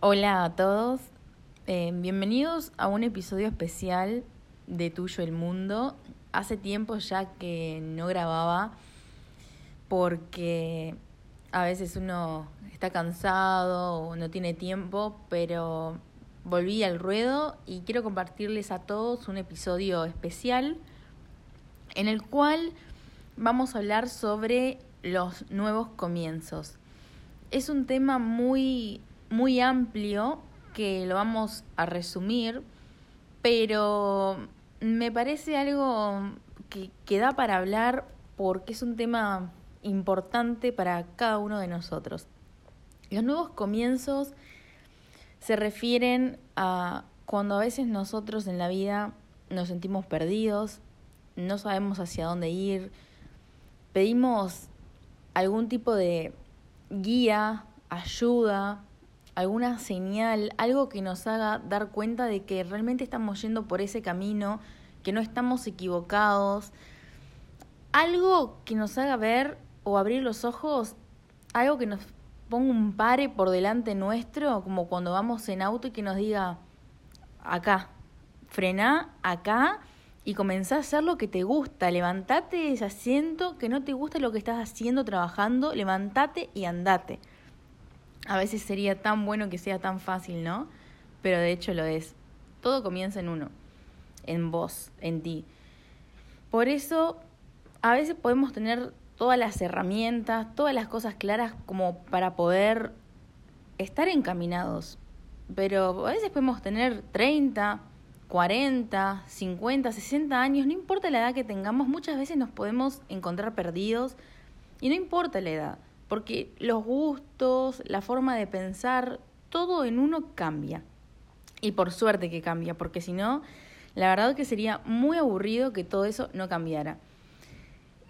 Hola a todos, eh, bienvenidos a un episodio especial de Tuyo el Mundo. Hace tiempo ya que no grababa porque a veces uno está cansado o no tiene tiempo, pero volví al ruedo y quiero compartirles a todos un episodio especial en el cual vamos a hablar sobre los nuevos comienzos. Es un tema muy muy amplio que lo vamos a resumir, pero me parece algo que, que da para hablar porque es un tema importante para cada uno de nosotros. Los nuevos comienzos se refieren a cuando a veces nosotros en la vida nos sentimos perdidos, no sabemos hacia dónde ir, pedimos algún tipo de guía, ayuda, alguna señal, algo que nos haga dar cuenta de que realmente estamos yendo por ese camino, que no estamos equivocados, algo que nos haga ver o abrir los ojos, algo que nos ponga un pare por delante nuestro, como cuando vamos en auto y que nos diga, acá, frená acá y comenzá a hacer lo que te gusta, levantate de ese asiento que no te gusta lo que estás haciendo, trabajando, levantate y andate. A veces sería tan bueno que sea tan fácil, ¿no? Pero de hecho lo es. Todo comienza en uno, en vos, en ti. Por eso, a veces podemos tener todas las herramientas, todas las cosas claras como para poder estar encaminados. Pero a veces podemos tener 30, 40, 50, 60 años, no importa la edad que tengamos, muchas veces nos podemos encontrar perdidos y no importa la edad porque los gustos, la forma de pensar, todo en uno cambia. Y por suerte que cambia, porque si no, la verdad que sería muy aburrido que todo eso no cambiara.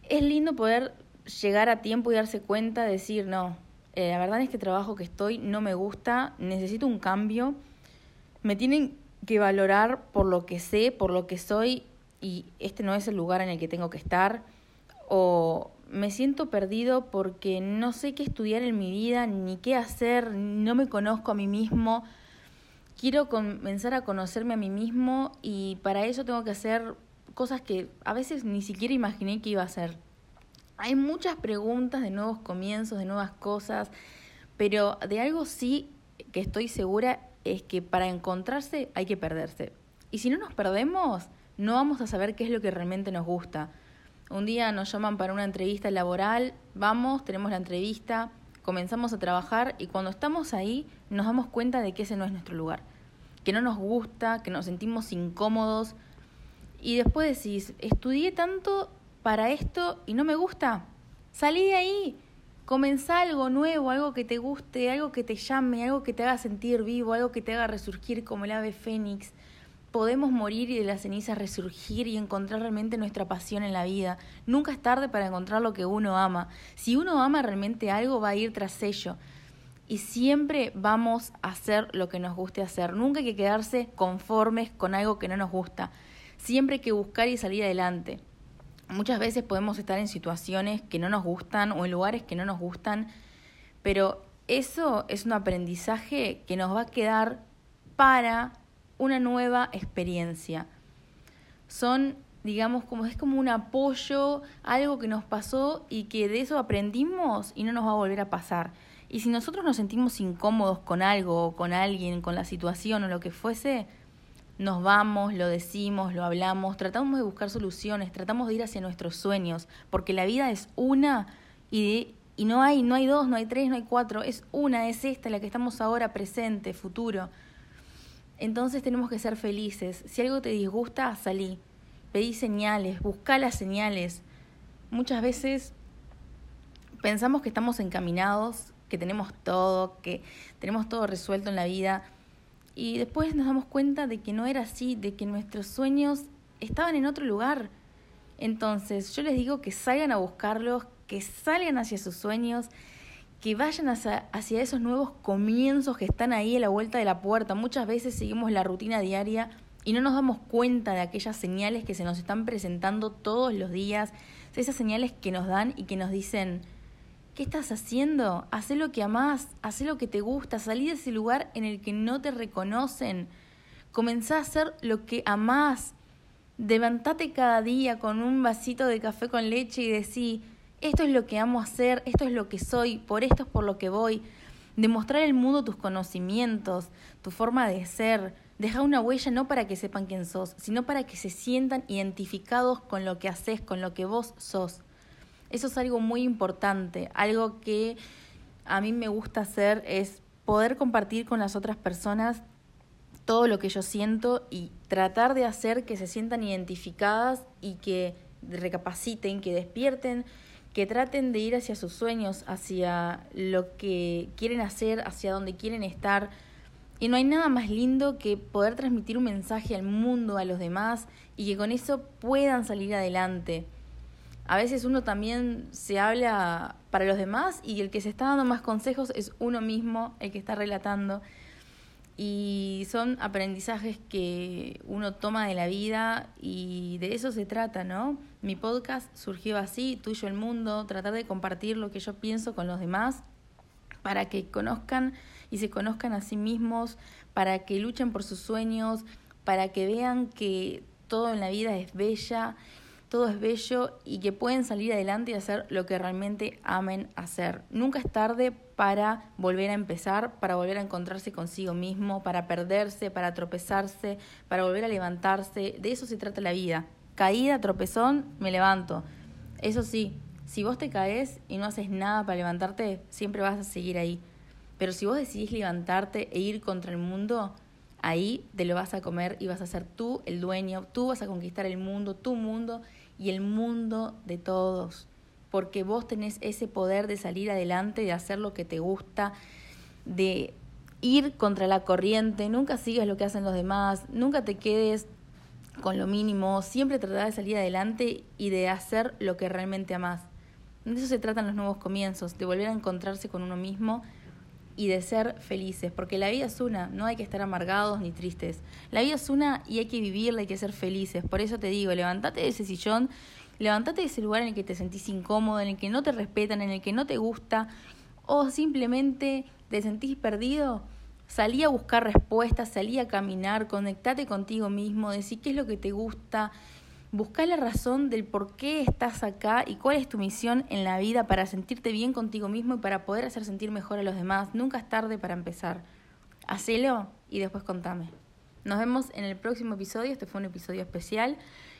Es lindo poder llegar a tiempo y darse cuenta, decir, no, eh, la verdad es que trabajo que estoy no me gusta, necesito un cambio, me tienen que valorar por lo que sé, por lo que soy, y este no es el lugar en el que tengo que estar, o me siento perdido porque no sé qué estudiar en mi vida, ni qué hacer, no me conozco a mí mismo. Quiero comenzar a conocerme a mí mismo y para eso tengo que hacer cosas que a veces ni siquiera imaginé que iba a hacer. Hay muchas preguntas de nuevos comienzos, de nuevas cosas, pero de algo sí que estoy segura es que para encontrarse hay que perderse. Y si no nos perdemos, no vamos a saber qué es lo que realmente nos gusta. Un día nos llaman para una entrevista laboral, vamos, tenemos la entrevista, comenzamos a trabajar y cuando estamos ahí nos damos cuenta de que ese no es nuestro lugar, que no nos gusta, que nos sentimos incómodos. Y después decís, estudié tanto para esto y no me gusta, salí de ahí, comenzá algo nuevo, algo que te guste, algo que te llame, algo que te haga sentir vivo, algo que te haga resurgir como el ave fénix podemos morir y de las cenizas resurgir y encontrar realmente nuestra pasión en la vida. Nunca es tarde para encontrar lo que uno ama. Si uno ama realmente algo, va a ir tras ello. Y siempre vamos a hacer lo que nos guste hacer. Nunca hay que quedarse conformes con algo que no nos gusta. Siempre hay que buscar y salir adelante. Muchas veces podemos estar en situaciones que no nos gustan o en lugares que no nos gustan, pero eso es un aprendizaje que nos va a quedar para una nueva experiencia. Son, digamos, como es como un apoyo, algo que nos pasó y que de eso aprendimos y no nos va a volver a pasar. Y si nosotros nos sentimos incómodos con algo o con alguien, con la situación o lo que fuese, nos vamos, lo decimos, lo hablamos, tratamos de buscar soluciones, tratamos de ir hacia nuestros sueños, porque la vida es una y, y no hay no hay dos, no hay tres, no hay cuatro, es una, es esta la que estamos ahora presente, futuro. Entonces tenemos que ser felices. Si algo te disgusta, salí. Pedí señales, busca las señales. Muchas veces pensamos que estamos encaminados, que tenemos todo, que tenemos todo resuelto en la vida. Y después nos damos cuenta de que no era así, de que nuestros sueños estaban en otro lugar. Entonces yo les digo que salgan a buscarlos, que salgan hacia sus sueños, que vayan hacia, esos nuevos comienzos que están ahí a la vuelta de la puerta. Muchas veces seguimos la rutina diaria y no nos damos cuenta de aquellas señales que se nos están presentando todos los días, esas señales que nos dan y que nos dicen, ¿Qué estás haciendo? Haz lo que amás, haz lo que te gusta, salí de ese lugar en el que no te reconocen. Comenzá a hacer lo que amás. Levantate cada día con un vasito de café con leche y decí, esto es lo que amo hacer, esto es lo que soy, por esto es por lo que voy. Demostrar al mundo tus conocimientos, tu forma de ser. Deja una huella no para que sepan quién sos, sino para que se sientan identificados con lo que haces, con lo que vos sos. Eso es algo muy importante, algo que a mí me gusta hacer es poder compartir con las otras personas todo lo que yo siento y tratar de hacer que se sientan identificadas y que recapaciten, que despierten, que traten de ir hacia sus sueños, hacia lo que quieren hacer, hacia donde quieren estar. Y no hay nada más lindo que poder transmitir un mensaje al mundo, a los demás, y que con eso puedan salir adelante a veces uno también se habla para los demás y el que se está dando más consejos es uno mismo, el que está relatando. Y son aprendizajes que uno toma de la vida y de eso se trata, ¿no? Mi podcast surgió así, tuyo el mundo, tratar de compartir lo que yo pienso con los demás para que conozcan y se conozcan a sí mismos, para que luchen por sus sueños, para que vean que todo en la vida es bella todo es bello y que pueden salir adelante y hacer lo que realmente amen hacer. Nunca es tarde para volver a empezar, para volver a encontrarse consigo mismo, para perderse, para tropezarse, para volver a levantarse. De eso se trata la vida. Caída, tropezón, me levanto. Eso sí, si vos te caes y no haces nada para levantarte, siempre vas a seguir ahí. Pero si vos decidís levantarte e ir contra el mundo, ahí te lo vas a comer y vas a ser tú el dueño, tú vas a conquistar el mundo, tu mundo y el mundo de todos, porque vos tenés ese poder de salir adelante, de hacer lo que te gusta, de ir contra la corriente, nunca sigas lo que hacen los demás, nunca te quedes con lo mínimo, siempre tratar de salir adelante y de hacer lo que realmente amás. De eso se tratan los nuevos comienzos, de volver a encontrarse con uno mismo y de ser felices, porque la vida es una, no hay que estar amargados ni tristes. La vida es una y hay que vivirla, hay que ser felices. Por eso te digo, levántate de ese sillón, levántate de ese lugar en el que te sentís incómodo, en el que no te respetan, en el que no te gusta, o simplemente te sentís perdido. Salí a buscar respuestas, salí a caminar, conectate contigo mismo, decir qué es lo que te gusta, Busca la razón del por qué estás acá y cuál es tu misión en la vida para sentirte bien contigo mismo y para poder hacer sentir mejor a los demás. Nunca es tarde para empezar. Hacelo y después contame. Nos vemos en el próximo episodio. Este fue un episodio especial.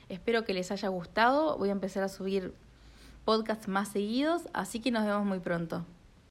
Espero que les haya gustado. Voy a empezar a subir podcasts más seguidos, así que nos vemos muy pronto.